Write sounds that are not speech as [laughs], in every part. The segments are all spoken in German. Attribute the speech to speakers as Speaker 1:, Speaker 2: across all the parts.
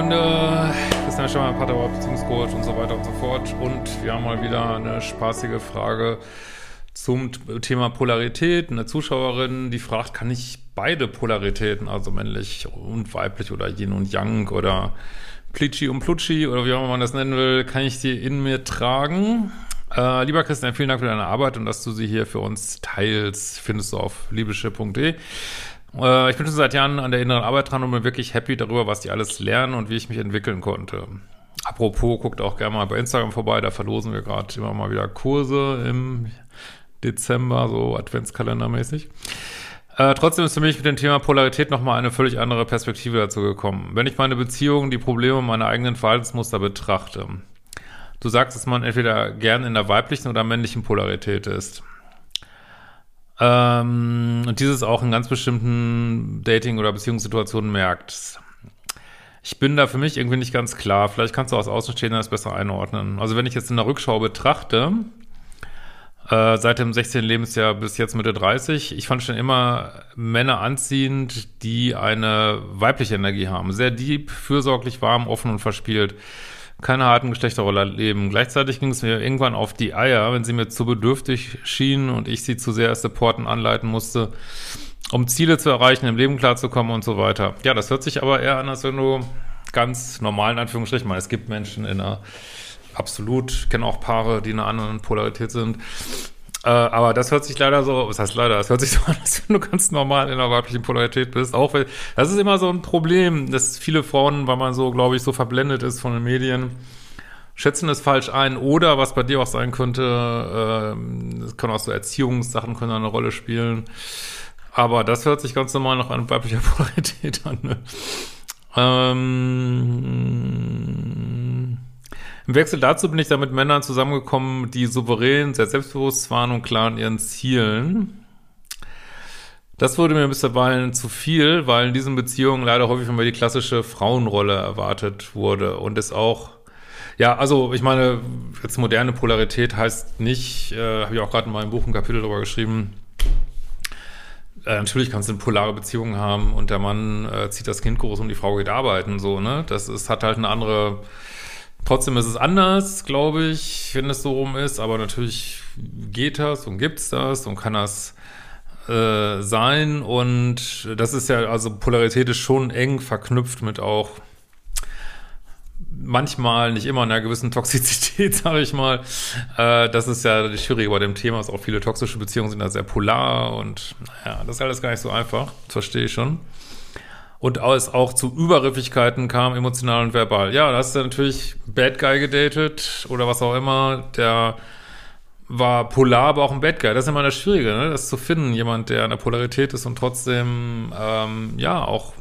Speaker 1: Freunde, Christian Schemmer, Paterauer, Beziehungscoach und so weiter und so fort. Und wir haben mal wieder eine spaßige Frage zum Thema Polarität. Eine Zuschauerin, die fragt, kann ich beide Polaritäten, also männlich und weiblich oder Yin und Yang oder Plitschi und Plutschi oder wie auch immer man das nennen will, kann ich die in mir tragen? Äh, lieber Christian, vielen Dank für deine Arbeit und dass du sie hier für uns teilst. Findest du auf liebeschiff.de. Äh, ich bin schon seit Jahren an der inneren Arbeit dran und bin wirklich happy darüber, was die alles lernen und wie ich mich entwickeln konnte. Apropos, guckt auch gerne mal bei Instagram vorbei, da verlosen wir gerade immer mal wieder Kurse im Dezember, so Adventskalendermäßig. Äh, trotzdem ist für mich mit dem Thema Polarität nochmal eine völlig andere Perspektive dazu gekommen. Wenn ich meine Beziehungen, die Probleme meiner eigenen Verhaltensmuster betrachte. Du sagst, dass man entweder gern in der weiblichen oder männlichen Polarität ist. Ähm, und dieses auch in ganz bestimmten Dating- oder Beziehungssituationen merkt. Ich bin da für mich irgendwie nicht ganz klar. Vielleicht kannst du aus Außenstehenden das besser einordnen. Also wenn ich jetzt in der Rückschau betrachte, äh, seit dem 16. Lebensjahr bis jetzt Mitte 30, ich fand schon immer Männer anziehend, die eine weibliche Energie haben. Sehr deep, fürsorglich, warm, offen und verspielt keine harten Geschlechterrolle leben. Gleichzeitig ging es mir irgendwann auf die Eier, wenn sie mir zu bedürftig schienen und ich sie zu sehr als Supporten anleiten musste, um Ziele zu erreichen, im Leben klarzukommen und so weiter. Ja, das hört sich aber eher an, als wenn du ganz normal in Anführungsstrichen, mal, es gibt Menschen in einer absolut, ich kenne auch Paare, die in einer anderen Polarität sind, äh, aber das hört sich leider so, was heißt leider, das hört sich [laughs] so an, als wenn du ganz normal in einer weiblichen Polarität bist. Auch weil, das ist immer so ein Problem, dass viele Frauen, weil man so, glaube ich, so verblendet ist von den Medien, schätzen es falsch ein. Oder was bei dir auch sein könnte, äh, können auch so Erziehungssachen können eine Rolle spielen. Aber das hört sich ganz normal noch an weiblicher [laughs] Polarität an. Ne? Ähm, im Wechsel dazu bin ich da mit Männern zusammengekommen, die souverän, sehr selbstbewusst waren und klar in ihren Zielen. Das wurde mir bisweilen zu viel, weil in diesen Beziehungen leider häufig immer die klassische Frauenrolle erwartet wurde und es auch ja, also ich meine, jetzt moderne Polarität heißt nicht, äh, habe ich auch gerade in meinem Buch ein Kapitel darüber geschrieben, äh, natürlich kannst du eine polare Beziehung haben und der Mann äh, zieht das Kind groß und die Frau geht arbeiten, so, ne? Das ist, hat halt eine andere Trotzdem ist es anders, glaube ich, wenn es so rum ist, aber natürlich geht das und gibt's das und kann das äh, sein und das ist ja, also Polarität ist schon eng verknüpft mit auch manchmal, nicht immer, einer gewissen Toxizität, [laughs] sage ich mal. Äh, das ist ja das Schwierige bei dem Thema, dass auch viele toxische Beziehungen sind da sehr polar und naja, das ist alles gar nicht so einfach, verstehe ich schon und es auch zu Übergriffigkeiten kam, emotional und verbal. Ja, da hast du natürlich Bad Guy gedatet oder was auch immer, der war polar, aber auch ein Bad Guy. Das ist immer das Schwierige, ne? das zu finden, jemand, der in der Polarität ist und trotzdem, ähm, ja, auch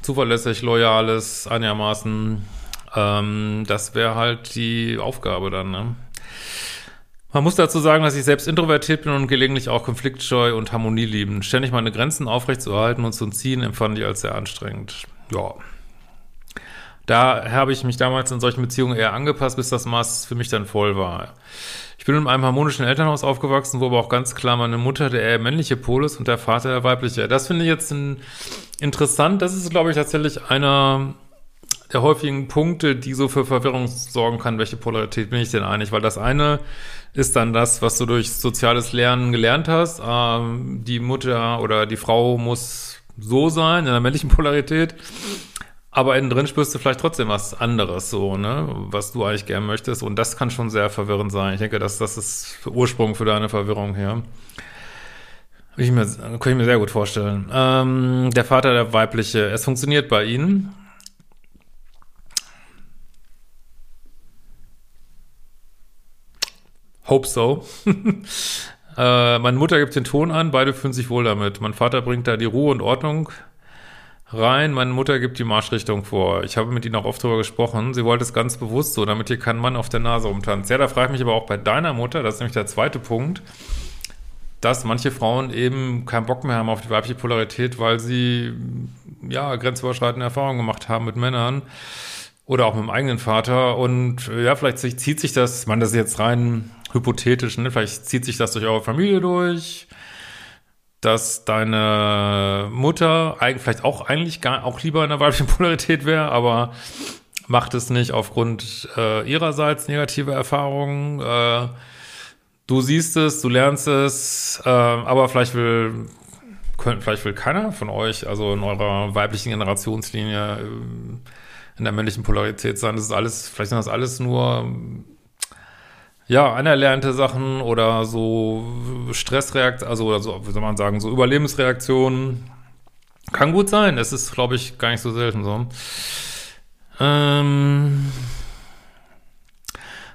Speaker 1: zuverlässig, loyal ist, einigermaßen. Ähm, das wäre halt die Aufgabe dann, ne? Man muss dazu sagen, dass ich selbst introvertiert bin und gelegentlich auch konfliktscheu und harmonieliebend. Ständig meine Grenzen aufrechtzuerhalten und zu ziehen, empfand ich als sehr anstrengend. Ja. Da habe ich mich damals in solchen Beziehungen eher angepasst, bis das Maß für mich dann voll war. Ich bin in einem harmonischen Elternhaus aufgewachsen, wo aber auch ganz klar meine Mutter der eher männliche Pol ist und der Vater der weibliche. Das finde ich jetzt ein, interessant. Das ist, glaube ich, tatsächlich einer der häufigen Punkte, die so für Verwirrung sorgen kann, welche Polarität bin ich denn eigentlich? Weil das eine ist dann das, was du durch soziales Lernen gelernt hast. Ähm, die Mutter oder die Frau muss so sein, in der männlichen [laughs] Polarität. Aber innen drin spürst du vielleicht trotzdem was anderes, so, ne, was du eigentlich gerne möchtest. Und das kann schon sehr verwirrend sein. Ich denke, dass das ist Ursprung für deine Verwirrung hier. Ich mir, kann ich mir sehr gut vorstellen. Ähm, der Vater, der weibliche, es funktioniert bei ihnen. Hope so. [laughs] äh, meine Mutter gibt den Ton an, beide fühlen sich wohl damit. Mein Vater bringt da die Ruhe und Ordnung rein. Meine Mutter gibt die Marschrichtung vor. Ich habe mit ihnen auch oft darüber gesprochen. Sie wollte es ganz bewusst so, damit hier kein Mann auf der Nase rumtanzt. Ja, da frage ich mich aber auch bei deiner Mutter, das ist nämlich der zweite Punkt, dass manche Frauen eben keinen Bock mehr haben auf die weibliche Polarität, weil sie ja grenzüberschreitende Erfahrungen gemacht haben mit Männern oder auch mit dem eigenen Vater. Und ja, vielleicht zieht sich das, man, das ist jetzt rein hypothetisch, ne? vielleicht zieht sich das durch eure Familie durch, dass deine Mutter eigentlich vielleicht auch eigentlich gar auch lieber in der weiblichen [laughs] Polarität wäre, aber macht es nicht aufgrund äh, ihrerseits negative Erfahrungen. Äh, du siehst es, du lernst es, äh, aber vielleicht will könnt, vielleicht will keiner von euch, also in eurer weiblichen Generationslinie äh, in der männlichen Polarität sein. Das ist alles, vielleicht sind das alles nur ja, anerlernte Sachen oder so Stressreaktionen, also oder so, wie soll man sagen, so Überlebensreaktionen. Kann gut sein. Es ist, glaube ich, gar nicht so selten so. Ähm,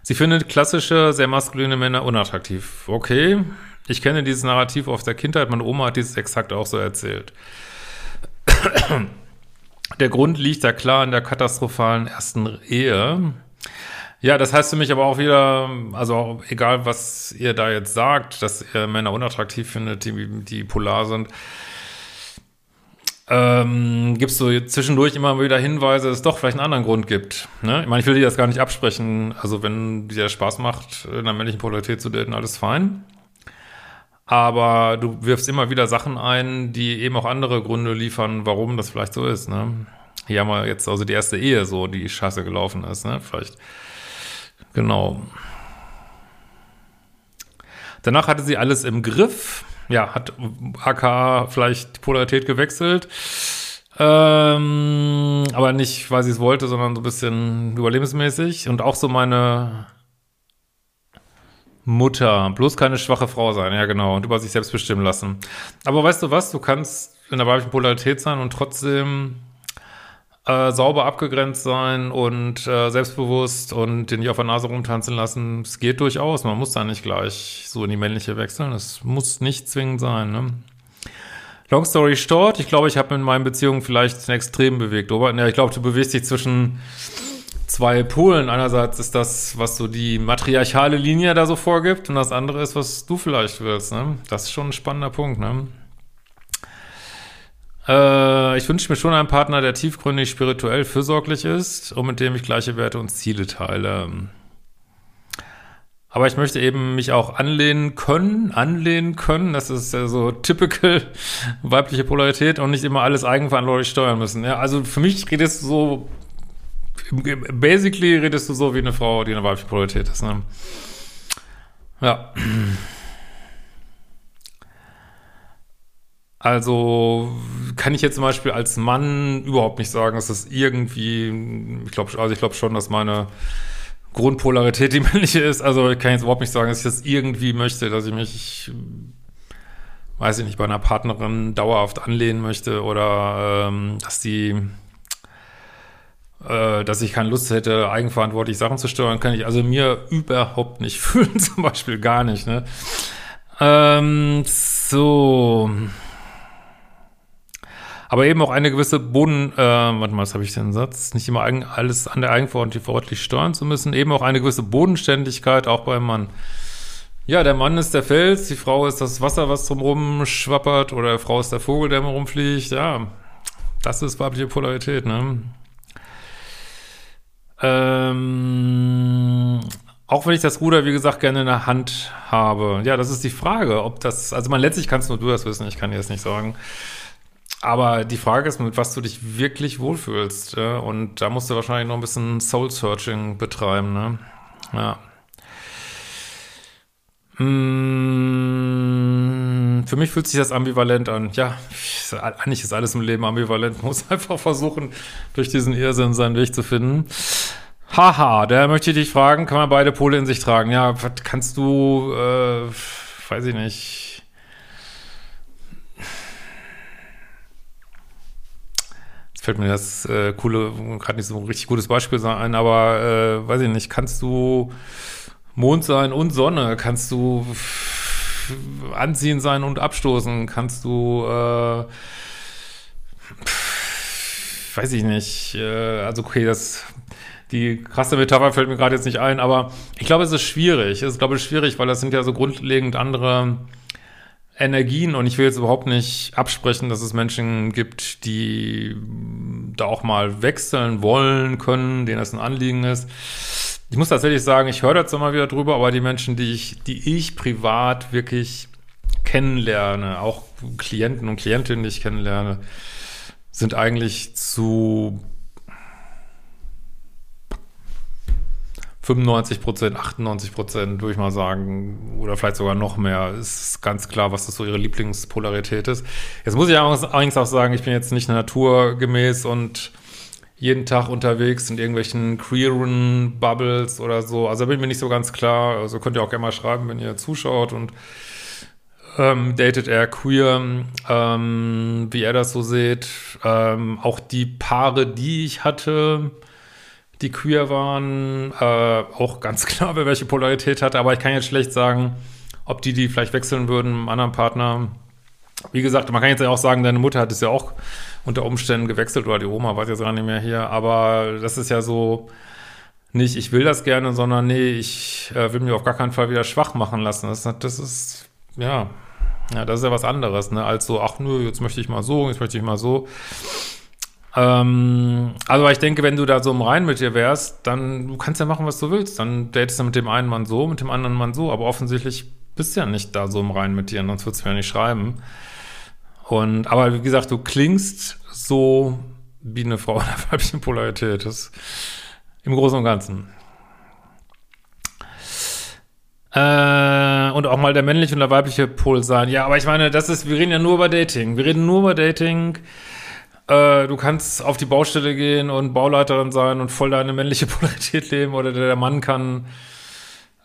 Speaker 1: sie findet klassische, sehr maskuline Männer unattraktiv. Okay. Ich kenne dieses Narrativ aus der Kindheit. Meine Oma hat dieses exakt auch so erzählt. Der Grund liegt da klar in der katastrophalen ersten Ehe. Ja, das heißt für mich aber auch wieder, also egal, was ihr da jetzt sagt, dass ihr Männer unattraktiv findet, die, die polar sind, ähm, gibst du zwischendurch immer wieder Hinweise, dass es doch vielleicht einen anderen Grund gibt. Ne? Ich meine, ich will dir das gar nicht absprechen. Also wenn dir Spaß macht, in einer männlichen Polarität zu daten, alles fein. Aber du wirfst immer wieder Sachen ein, die eben auch andere Gründe liefern, warum das vielleicht so ist. Ne? Hier haben wir jetzt also die erste Ehe so, die scheiße gelaufen ist. Ne? Vielleicht Genau. Danach hatte sie alles im Griff. Ja, hat AK vielleicht die Polarität gewechselt. Ähm, aber nicht, weil sie es wollte, sondern so ein bisschen überlebensmäßig. Und auch so meine Mutter. Bloß keine schwache Frau sein, ja genau. Und über sich selbst bestimmen lassen. Aber weißt du was? Du kannst in der weiblichen Polarität sein und trotzdem äh, sauber abgegrenzt sein und äh, selbstbewusst und den nicht auf der Nase rumtanzen lassen. Es geht durchaus. Man muss da nicht gleich so in die männliche wechseln. Es muss nicht zwingend sein. Ne? Long story short, ich glaube, ich habe in meinen Beziehungen vielleicht ein extrem bewegt. Aber ja, ich glaube, du bewegst dich zwischen zwei Polen. Einerseits ist das, was so die matriarchale Linie da so vorgibt, und das andere ist, was du vielleicht willst. Ne? Das ist schon ein spannender Punkt. Ne? Äh, ich wünsche mir schon einen Partner, der tiefgründig spirituell fürsorglich ist und mit dem ich gleiche Werte und Ziele teile. Aber ich möchte eben mich auch anlehnen können, anlehnen können. Das ist ja so typical [laughs] weibliche Polarität und nicht immer alles eigenverantwortlich steuern müssen. Ja, also für mich redest du so, basically redest du so wie eine Frau, die eine weibliche Polarität ist. Ne? Ja. Also kann ich jetzt zum Beispiel als Mann überhaupt nicht sagen, dass das irgendwie, ich glaube, also ich glaube schon, dass meine Grundpolarität die [laughs] männliche ist. Also ich kann jetzt überhaupt nicht sagen, dass ich das irgendwie möchte, dass ich mich, weiß ich nicht, bei einer Partnerin dauerhaft anlehnen möchte oder ähm, dass die, äh, dass ich keine Lust hätte, eigenverantwortlich Sachen zu steuern, kann ich also mir überhaupt nicht [laughs] fühlen, zum Beispiel gar nicht. Ne? Ähm, so. Aber eben auch eine gewisse Boden, äh, warte mal, was habe ich denn Satz? Nicht immer eigen, alles an der Eigenverantwortlich steuern zu müssen. Eben auch eine gewisse Bodenständigkeit, auch beim Mann. Ja, der Mann ist der Fels, die Frau ist das Wasser, was drumherum schwappert, oder der Frau ist der Vogel, der rumfliegt. Ja, das ist weibliche Polarität, ne? Ähm, auch wenn ich das Ruder, wie gesagt, gerne in der Hand habe. Ja, das ist die Frage, ob das, also man letztlich kannst nur du das wissen, ich kann dir das nicht sagen. Aber die Frage ist, mit was du dich wirklich wohlfühlst. Ja? Und da musst du wahrscheinlich noch ein bisschen Soul-Searching betreiben. Ne? Ja. Hm, für mich fühlt sich das ambivalent an. Ja, eigentlich ist alles im Leben ambivalent. Man muss [laughs] einfach versuchen, durch diesen Irrsinn seinen Weg zu finden. Haha, da möchte ich dich fragen, kann man beide Pole in sich tragen? Ja, was kannst du, äh, weiß ich nicht, fällt mir das äh, coole, gerade nicht so ein richtig gutes Beispiel sein, aber äh, weiß ich nicht, kannst du Mond sein und Sonne, kannst du anziehen sein und abstoßen, kannst du äh, weiß ich nicht, äh, also okay, das die krasse Metapher fällt mir gerade jetzt nicht ein, aber ich glaube, es ist schwierig. Es ist, glaube ich, schwierig, weil das sind ja so grundlegend andere Energien und ich will jetzt überhaupt nicht absprechen, dass es Menschen gibt, die da auch mal wechseln wollen können, denen das ein Anliegen ist. Ich muss tatsächlich sagen, ich höre dazu immer wieder drüber, aber die Menschen, die ich, die ich privat wirklich kennenlerne, auch Klienten und Klientinnen, die ich kennenlerne, sind eigentlich zu 95 Prozent, 98 Prozent, würde ich mal sagen, oder vielleicht sogar noch mehr, ist ganz klar, was das so ihre Lieblingspolarität ist. Jetzt muss ich allerdings auch sagen, ich bin jetzt nicht naturgemäß und jeden Tag unterwegs in irgendwelchen queeren Bubbles oder so. Also da bin ich mir nicht so ganz klar. Also könnt ihr auch gerne mal schreiben, wenn ihr zuschaut und ähm, datet er queer, ähm, wie er das so sieht. Ähm, auch die Paare, die ich hatte, die queer waren, äh, auch ganz [laughs] klar, wer welche Polarität hatte, aber ich kann jetzt schlecht sagen, ob die, die vielleicht wechseln würden, einem anderen Partner. Wie gesagt, man kann jetzt ja auch sagen, deine Mutter hat es ja auch unter Umständen gewechselt oder die Oma weiß jetzt gar nicht mehr hier, aber das ist ja so nicht, ich will das gerne, sondern nee, ich äh, will mich auf gar keinen Fall wieder schwach machen lassen. Das, das ist, ja, ja, das ist ja was anderes, ne, als so, ach nö, jetzt möchte ich mal so, jetzt möchte ich mal so. Ähm, also ich denke, wenn du da so im Rein mit dir wärst, dann du kannst ja machen, was du willst. Dann datest du mit dem einen Mann so, mit dem anderen Mann so, aber offensichtlich bist du ja nicht da so im Rein mit dir, sonst würdest du ja nicht schreiben. Und, aber wie gesagt, du klingst so wie eine Frau [laughs] in der weiblichen Polarität. Das im Großen und Ganzen. Äh, und auch mal der männliche und der weibliche Pol sein. Ja, aber ich meine, das ist, wir reden ja nur über Dating. Wir reden nur über Dating. Äh, du kannst auf die Baustelle gehen und Bauleiterin sein und voll deine männliche [laughs] Polarität leben oder der Mann kann,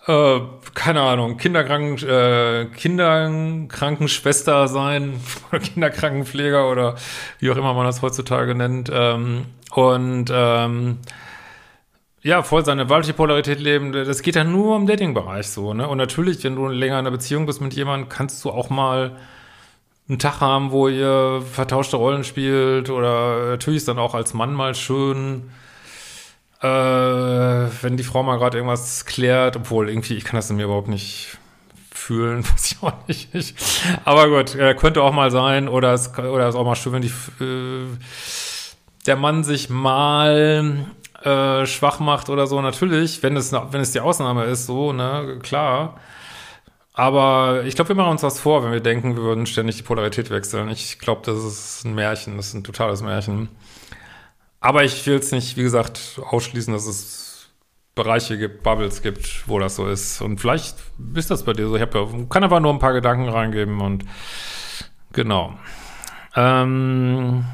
Speaker 1: äh, keine Ahnung, Kinderkranken, äh, Kinderkrankenschwester sein [laughs] oder Kinderkrankenpfleger oder wie auch immer man das heutzutage nennt. Ähm, und ähm, ja, voll seine weibliche Polarität leben, das geht ja nur im Dating-Bereich so, ne? Und natürlich, wenn du länger in einer Beziehung bist mit jemandem, kannst du auch mal einen Tag haben, wo ihr vertauschte Rollen spielt oder natürlich ist dann auch als Mann mal schön, äh, wenn die Frau mal gerade irgendwas klärt, obwohl irgendwie, ich kann das in mir überhaupt nicht fühlen, [laughs] weiß ich auch nicht. Aber gut, äh, könnte auch mal sein oder es, oder es ist auch mal schön, wenn die, äh, der Mann sich mal äh, schwach macht oder so, natürlich, wenn es, wenn es die Ausnahme ist, so, ne, klar. Aber ich glaube, wir machen uns was vor, wenn wir denken, wir würden ständig die Polarität wechseln. Ich glaube, das ist ein Märchen, das ist ein totales Märchen. Aber ich will es nicht, wie gesagt, ausschließen, dass es Bereiche gibt, Bubbles gibt, wo das so ist. Und vielleicht ist das bei dir so. Ich hab, kann aber nur ein paar Gedanken reingeben und genau. Ähm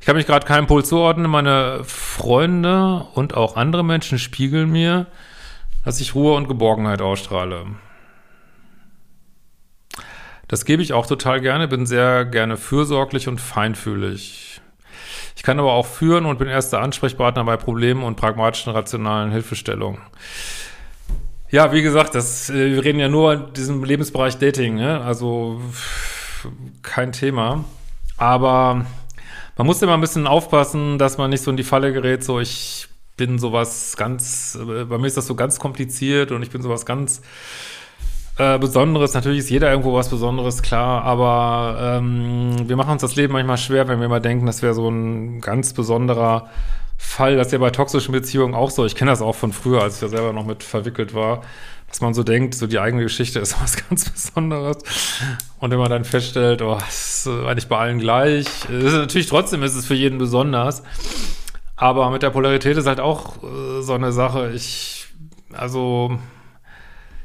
Speaker 1: ich kann mich gerade keinem Pol zuordnen. Meine Freunde und auch andere Menschen spiegeln mir, dass ich Ruhe und Geborgenheit ausstrahle. Das gebe ich auch total gerne, bin sehr gerne fürsorglich und feinfühlig. Ich kann aber auch führen und bin erster Ansprechpartner bei Problemen und pragmatischen, rationalen Hilfestellungen. Ja, wie gesagt, das, äh, wir reden ja nur in diesem Lebensbereich Dating, ne? also kein Thema. Aber man muss immer ein bisschen aufpassen, dass man nicht so in die Falle gerät, so ich bin sowas ganz, äh, bei mir ist das so ganz kompliziert und ich bin sowas ganz äh, Besonderes. Natürlich ist jeder irgendwo was Besonderes, klar, aber ähm, wir machen uns das Leben manchmal schwer, wenn wir immer denken, das wäre so ein ganz besonderer Fall. Das ist ja bei toxischen Beziehungen auch so. Ich kenne das auch von früher, als ich ja selber noch mit verwickelt war, dass man so denkt, so die eigene Geschichte [laughs] ist was ganz Besonderes. Und wenn man dann feststellt, oh, ist eigentlich bei allen gleich. Ist, natürlich trotzdem ist es für jeden besonders. Aber mit der Polarität ist halt auch äh, so eine Sache. Ich, also,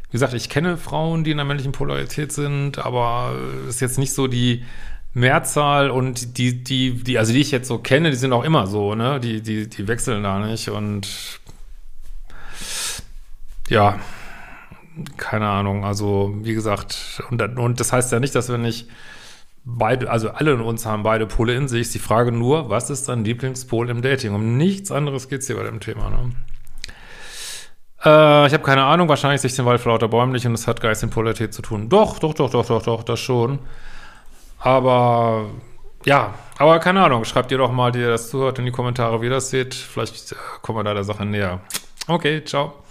Speaker 1: wie gesagt, ich kenne Frauen, die in der männlichen Polarität sind, aber ist jetzt nicht so die Mehrzahl und die, die, die, also die ich jetzt so kenne, die sind auch immer so, ne? Die, die, die wechseln da nicht und ja, keine Ahnung. Also, wie gesagt, und, und das heißt ja nicht, dass wir nicht beide, also alle in uns haben beide Pole in sich. Die Frage nur, was ist dein Lieblingspol im Dating? Um nichts anderes geht's hier bei dem Thema. Ne? Äh, ich habe keine Ahnung, wahrscheinlich sich den Wald vor lauter Bäumen nicht und es hat gar nichts mit Polarität zu tun. Doch, doch, doch, doch, doch, doch, das schon. Aber ja, aber keine Ahnung, schreibt ihr doch mal, die ihr das zuhört, in die Kommentare, wie ihr das seht. Vielleicht äh, kommen wir da der Sache näher. Okay, ciao.